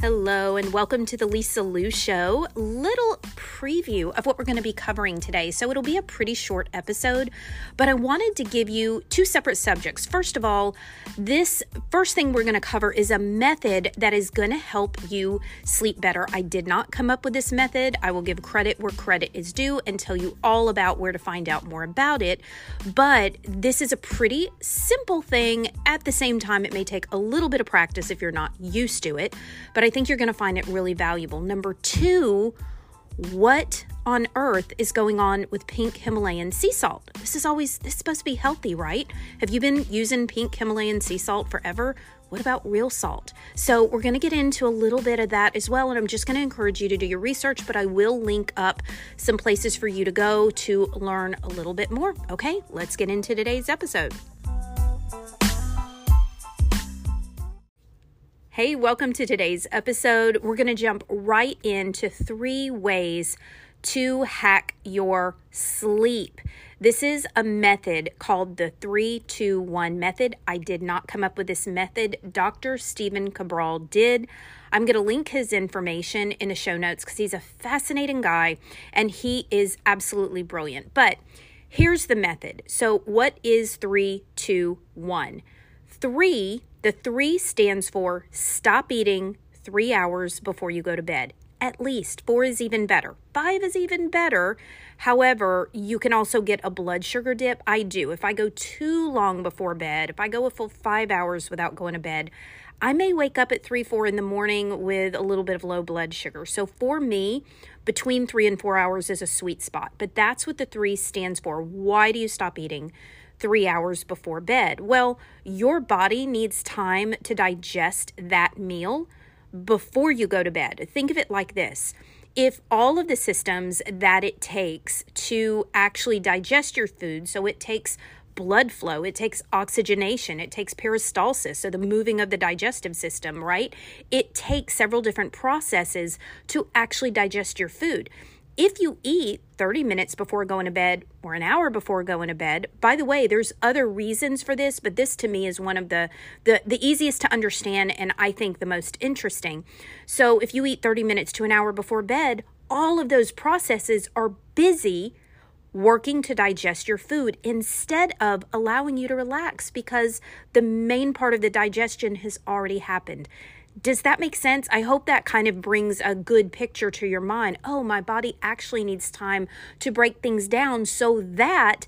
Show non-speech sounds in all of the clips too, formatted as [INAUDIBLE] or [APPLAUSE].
Hello, and welcome to the Lisa Lou Show. Little preview of what we're going to be covering today. So, it'll be a pretty short episode, but I wanted to give you two separate subjects. First of all, this first thing we're going to cover is a method that is going to help you sleep better. I did not come up with this method. I will give credit where credit is due and tell you all about where to find out more about it. But this is a pretty simple thing. At the same time, it may take a little bit of practice if you're not used to it. But I think you're going to find it really valuable. Number two, what on earth is going on with pink Himalayan sea salt? This is always this is supposed to be healthy, right? Have you been using pink Himalayan sea salt forever? What about real salt? So, we're going to get into a little bit of that as well. And I'm just going to encourage you to do your research, but I will link up some places for you to go to learn a little bit more. Okay, let's get into today's episode. Hey, welcome to today's episode. We're going to jump right into three ways to hack your sleep. This is a method called the 321 method. I did not come up with this method. Dr. Stephen Cabral did. I'm going to link his information in the show notes because he's a fascinating guy and he is absolutely brilliant. But here's the method. So, what is 321? Three the three stands for stop eating three hours before you go to bed. At least four is even better. Five is even better. However, you can also get a blood sugar dip. I do. If I go too long before bed, if I go a full five hours without going to bed, I may wake up at three, four in the morning with a little bit of low blood sugar. So for me, between three and four hours is a sweet spot. But that's what the three stands for. Why do you stop eating? Three hours before bed. Well, your body needs time to digest that meal before you go to bed. Think of it like this if all of the systems that it takes to actually digest your food, so it takes blood flow, it takes oxygenation, it takes peristalsis, so the moving of the digestive system, right? It takes several different processes to actually digest your food. If you eat 30 minutes before going to bed or an hour before going to bed, by the way, there's other reasons for this, but this to me is one of the, the, the easiest to understand and I think the most interesting. So if you eat 30 minutes to an hour before bed, all of those processes are busy working to digest your food instead of allowing you to relax because the main part of the digestion has already happened. Does that make sense? I hope that kind of brings a good picture to your mind. Oh, my body actually needs time to break things down so that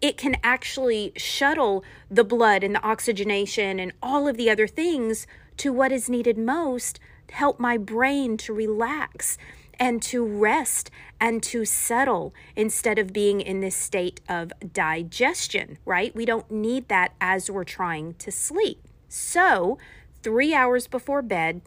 it can actually shuttle the blood and the oxygenation and all of the other things to what is needed most help my brain to relax and to rest and to settle instead of being in this state of digestion, right? We don't need that as we're trying to sleep. So, three hours before bed,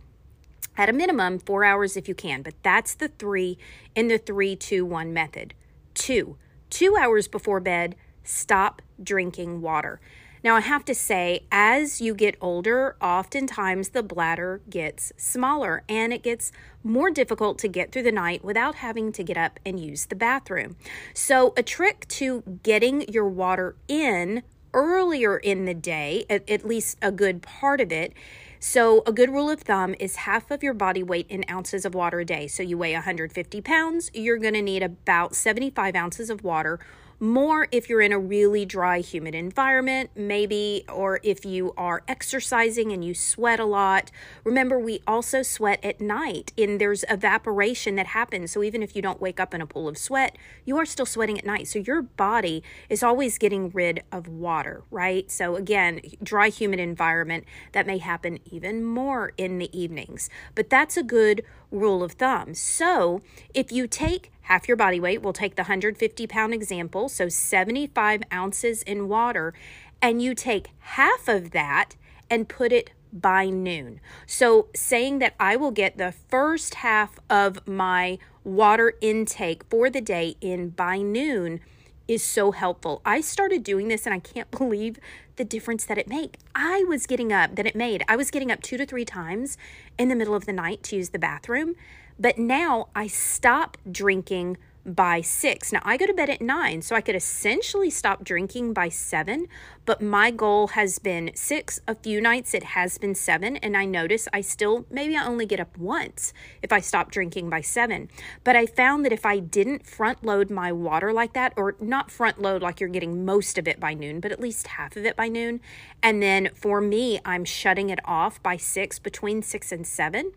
at a minimum, four hours if you can, but that's the three in the three, two, one method. Two, two hours before bed, stop drinking water. Now, I have to say, as you get older, oftentimes the bladder gets smaller and it gets more difficult to get through the night without having to get up and use the bathroom. So, a trick to getting your water in earlier in the day, at, at least a good part of it, so, a good rule of thumb is half of your body weight in ounces of water a day. So, you weigh 150 pounds, you're going to need about 75 ounces of water more if you're in a really dry, humid environment, maybe, or if you are exercising and you sweat a lot. Remember, we also sweat at night, and there's evaporation that happens. So even if you don't wake up in a pool of sweat, you are still sweating at night. So your body is always getting rid of water, right? So again, dry, humid environment, that may happen even more in the evenings. But that's a good rule of thumb. So if you take half your body weight, we'll take the 150 pound example, so 75 ounces in water, and you take half of that and put it by noon. So, saying that I will get the first half of my water intake for the day in by noon is so helpful. I started doing this and I can't [LAUGHS] believe the difference that it made. I was getting up that it made. I was getting up 2 to 3 times in the middle of the night to use the bathroom, but now I stop drinking by six. Now, I go to bed at nine, so I could essentially stop drinking by seven, but my goal has been six. A few nights it has been seven, and I notice I still, maybe I only get up once if I stop drinking by seven. But I found that if I didn't front load my water like that, or not front load like you're getting most of it by noon, but at least half of it by noon, and then for me, I'm shutting it off by six, between six and seven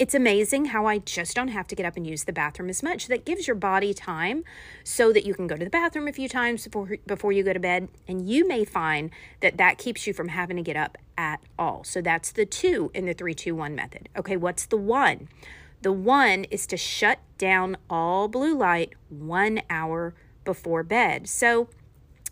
it's amazing how I just don't have to get up and use the bathroom as much. That gives your body time so that you can go to the bathroom a few times before before you go to bed and you may find that that keeps you from having to get up at all. So that's the 2 in the three two one method. Okay, what's the 1? The 1 is to shut down all blue light 1 hour before bed. So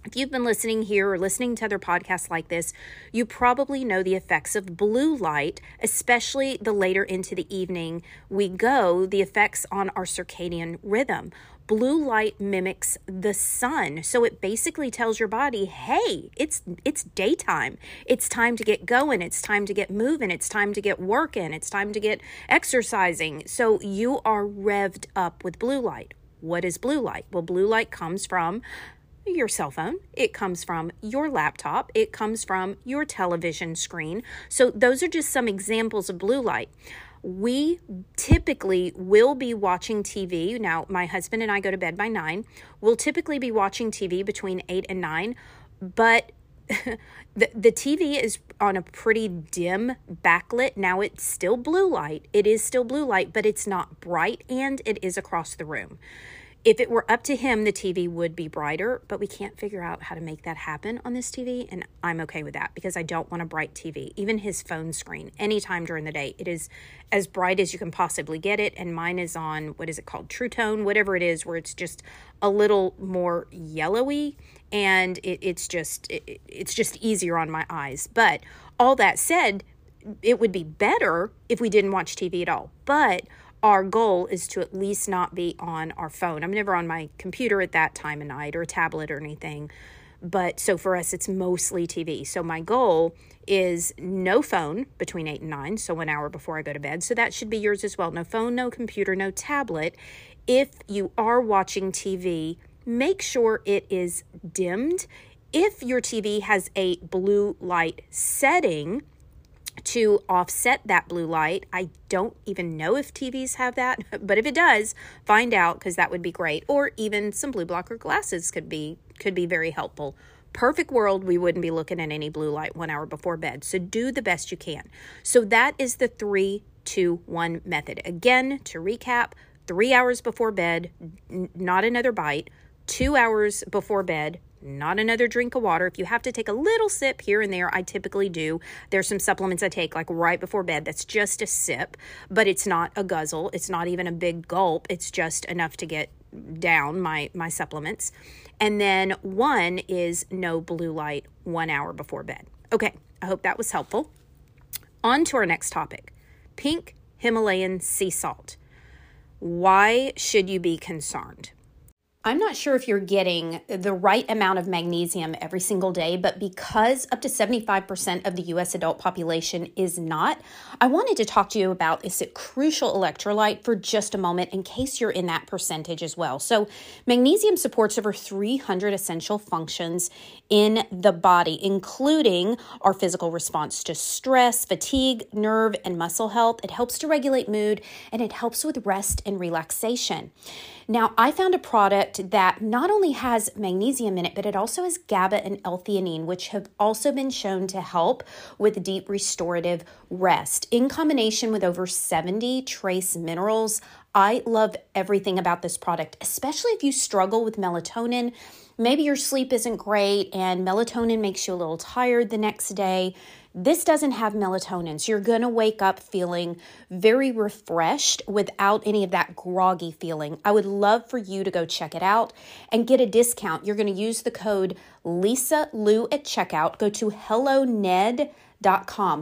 if you've been listening here or listening to other podcasts like this, you probably know the effects of blue light, especially the later into the evening we go, the effects on our circadian rhythm. Blue light mimics the sun, so it basically tells your body, "Hey, it's it's daytime. It's time to get going. It's time to get moving. It's time to get working. It's time to get exercising." So you are revved up with blue light. What is blue light? Well, blue light comes from your cell phone, it comes from your laptop, it comes from your television screen. So, those are just some examples of blue light. We typically will be watching TV. Now, my husband and I go to bed by nine. We'll typically be watching TV between eight and nine, but [LAUGHS] the, the TV is on a pretty dim backlit. Now it's still blue light. It is still blue light, but it's not bright and it is across the room. If it were up to him, the TV would be brighter, but we can't figure out how to make that happen on this TV. And I'm okay with that because I don't want a bright TV. Even his phone screen, anytime during the day, it is as bright as you can possibly get it. And mine is on, what is it called? True Tone, whatever it is, where it's just a little more yellowy and it, it's just it, it's just easier on my eyes. But all that said, it would be better if we didn't watch TV at all. But our goal is to at least not be on our phone. I'm never on my computer at that time of night or a tablet or anything. But so for us, it's mostly TV. So my goal is no phone between eight and nine, so one hour before I go to bed. So that should be yours as well. No phone, no computer, no tablet. If you are watching TV, make sure it is dimmed. If your TV has a blue light setting, to offset that blue light. I don't even know if TVs have that, [LAUGHS] but if it does, find out because that would be great. Or even some blue blocker glasses could be could be very helpful. Perfect world, we wouldn't be looking at any blue light one hour before bed. So do the best you can. So that is the three, two, one method. Again, to recap, three hours before bed, n- not another bite. Two hours before bed, not another drink of water. If you have to take a little sip here and there, I typically do. There's some supplements I take like right before bed that's just a sip, but it's not a guzzle. It's not even a big gulp. It's just enough to get down my my supplements. And then one is no blue light 1 hour before bed. Okay, I hope that was helpful. On to our next topic. Pink Himalayan sea salt. Why should you be concerned? I'm not sure if you're getting the right amount of magnesium every single day, but because up to 75% of the US adult population is not, I wanted to talk to you about this crucial electrolyte for just a moment in case you're in that percentage as well. So, magnesium supports over 300 essential functions in the body, including our physical response to stress, fatigue, nerve, and muscle health. It helps to regulate mood and it helps with rest and relaxation. Now, I found a product that not only has magnesium in it, but it also has GABA and L-theanine, which have also been shown to help with deep restorative rest. In combination with over 70 trace minerals, I love everything about this product, especially if you struggle with melatonin. Maybe your sleep isn't great and melatonin makes you a little tired the next day. This doesn't have melatonin, so you're going to wake up feeling very refreshed without any of that groggy feeling. I would love for you to go check it out and get a discount. You're going to use the code Lisa Lou at checkout. Go to helloned.com.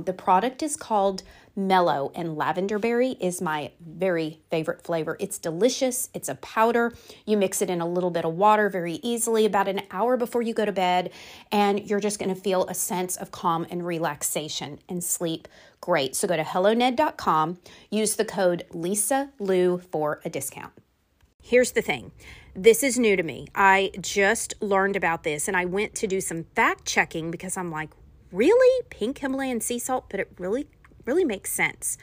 The product is called Mello, and lavender berry is my very favorite flavor. It's delicious, it's a powder. You mix it in a little bit of water very easily about an hour before you go to bed, and you're just going to feel a sense of calm and relaxation and sleep great. So go to helloned.com, use the code Lisa Lou for a discount. here's the thing this is new to me. I just learned about this and I went to do some fact checking because I'm like, really? Pink Himalayan sea salt? But it really, really makes sense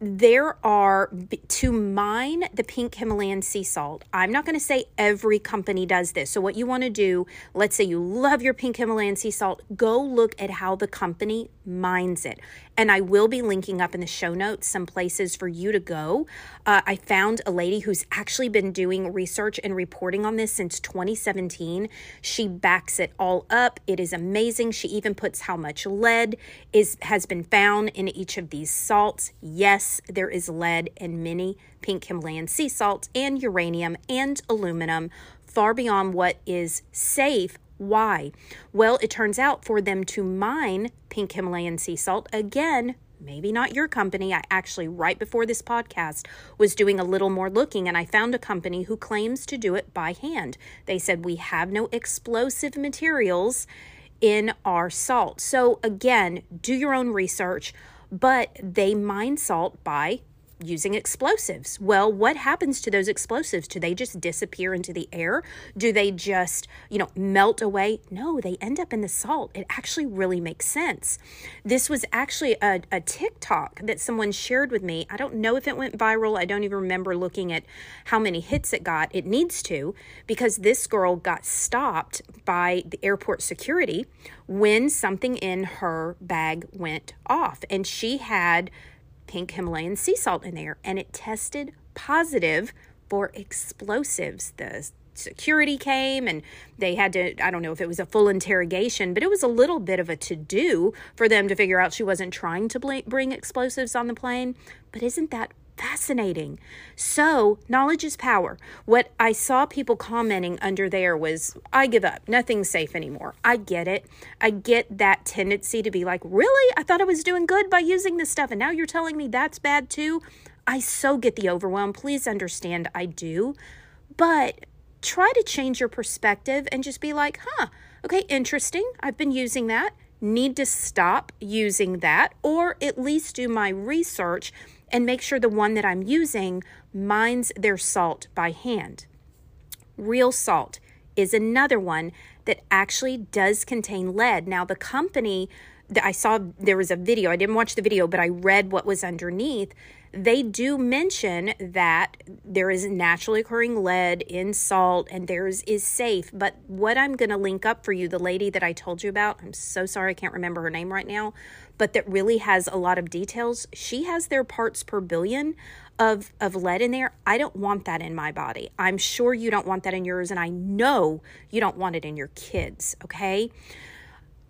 there are to mine the pink Himalayan sea salt. I'm not going to say every company does this. So, what you want to do, let's say you love your pink Himalayan sea salt, go look at how the company mines it. And I will be linking up in the show notes some places for you to go. Uh, I found a lady who's actually been doing research and reporting on this since 2017. She backs it all up. It is amazing. She even puts how much lead is has been found in each of these salts. Yes, there is lead in many pink Himalayan sea salts and uranium and aluminum far beyond what is safe why? Well, it turns out for them to mine pink Himalayan sea salt, again, maybe not your company. I actually, right before this podcast, was doing a little more looking and I found a company who claims to do it by hand. They said, We have no explosive materials in our salt. So, again, do your own research, but they mine salt by using explosives. Well, what happens to those explosives? Do they just disappear into the air? Do they just, you know, melt away? No, they end up in the salt. It actually really makes sense. This was actually a, a TikTok that someone shared with me. I don't know if it went viral. I don't even remember looking at how many hits it got. It needs to because this girl got stopped by the airport security when something in her bag went off and she had pink Himalayan sea salt in there and it tested positive for explosives. The security came and they had to, I don't know if it was a full interrogation, but it was a little bit of a to do for them to figure out she wasn't trying to bring explosives on the plane. But isn't that fascinating. So, knowledge is power. What I saw people commenting under there was, I give up. Nothing's safe anymore. I get it. I get that tendency to be like, really? I thought I was doing good by using this stuff, and now you're telling me that's bad too? I so get the overwhelm. Please understand, I do. But try to change your perspective and just be like, huh, okay, interesting. I've been using that. Need to stop using that, or at least do my research and make sure the one that I'm using mines their salt by hand. Real salt is another one that actually does contain lead. Now, the company that I saw, there was a video, I didn't watch the video, but I read what was underneath. They do mention that there is naturally occurring lead in salt and theirs is safe. But what I'm going to link up for you, the lady that I told you about, I'm so sorry I can't remember her name right now, but that really has a lot of details. She has their parts per billion of of lead in there. I don't want that in my body. I'm sure you don't want that in yours and I know you don't want it in your kids, okay?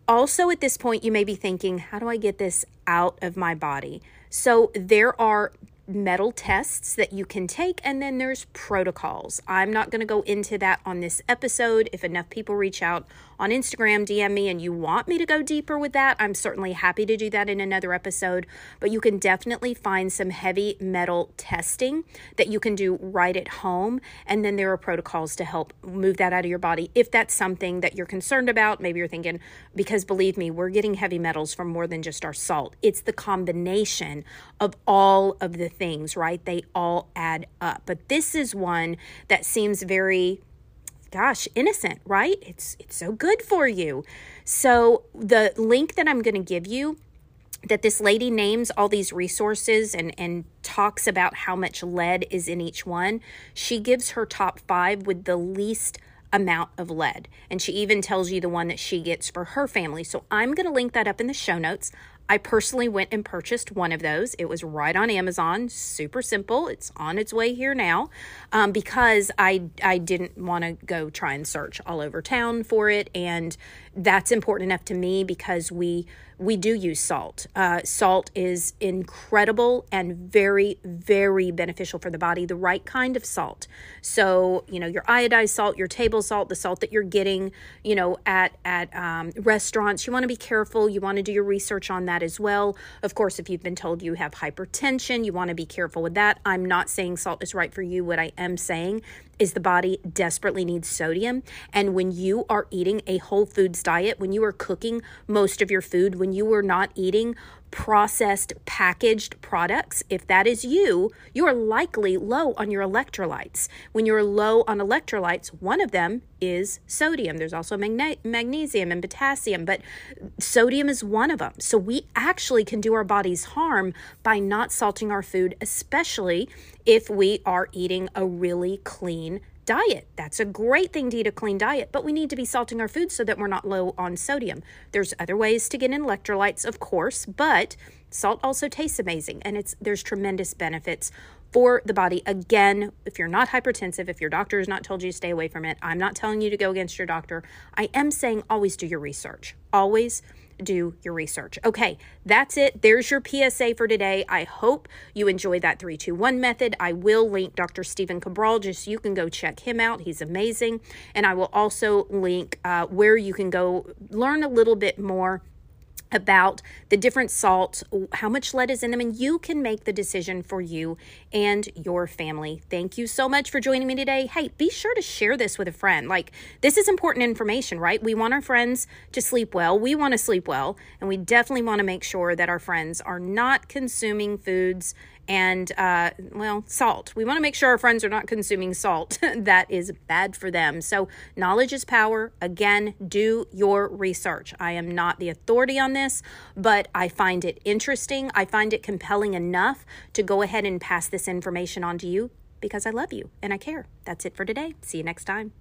Also at this point you may be thinking, how do I get this out of my body? So there are metal tests that you can take, and then there's protocols. I'm not going to go into that on this episode. If enough people reach out on Instagram, DM me, and you want me to go deeper with that, I'm certainly happy to do that in another episode. But you can definitely find some heavy metal testing that you can do right at home. And then there are protocols to help move that out of your body if that's something that you're concerned about. Maybe you're thinking, because believe me, we're getting heavy metals from more than just our salt, it's the combination of all of the things, right? They all add up. But this is one that seems very gosh, innocent, right? It's it's so good for you. So the link that I'm going to give you that this lady names all these resources and and talks about how much lead is in each one. She gives her top 5 with the least amount of lead. And she even tells you the one that she gets for her family. So I'm going to link that up in the show notes. I personally went and purchased one of those. It was right on Amazon, super simple. It's on its way here now um, because I I didn't want to go try and search all over town for it, and that's important enough to me because we we do use salt. Uh, salt is incredible and very, very beneficial for the body, the right kind of salt. So, you know, your iodized salt, your table salt, the salt that you're getting, you know, at, at um, restaurants, you want to be careful. You want to do your research on that as well. Of course, if you've been told you have hypertension, you want to be careful with that. I'm not saying salt is right for you. What I am saying is the body desperately needs sodium. And when you are eating a whole foods diet, when you are cooking most of your food, when you are not eating processed packaged products, if that is you, you are likely low on your electrolytes. When you're low on electrolytes, one of them is sodium. There's also magne- magnesium and potassium, but sodium is one of them. So we actually can do our bodies harm by not salting our food, especially if we are eating a really clean diet. That's a great thing to eat a clean diet, but we need to be salting our food so that we're not low on sodium. There's other ways to get in electrolytes, of course, but salt also tastes amazing and it's there's tremendous benefits for the body. Again, if you're not hypertensive, if your doctor has not told you to stay away from it, I'm not telling you to go against your doctor. I am saying always do your research. Always do your research. Okay, that's it. There's your PSA for today. I hope you enjoy that 321 method. I will link Dr. Stephen Cabral just you can go check him out. He's amazing. And I will also link uh, where you can go learn a little bit more about the different salts, how much lead is in them, and you can make the decision for you and your family. Thank you so much for joining me today. Hey, be sure to share this with a friend. Like, this is important information, right? We want our friends to sleep well. We want to sleep well, and we definitely want to make sure that our friends are not consuming foods and uh, well, salt. We want to make sure our friends are not consuming salt [LAUGHS] that is bad for them. So, knowledge is power. Again, do your research. I am not the authority on this, but I find it interesting. I find it compelling enough to go ahead and pass this information on to you because I love you and I care. That's it for today. See you next time.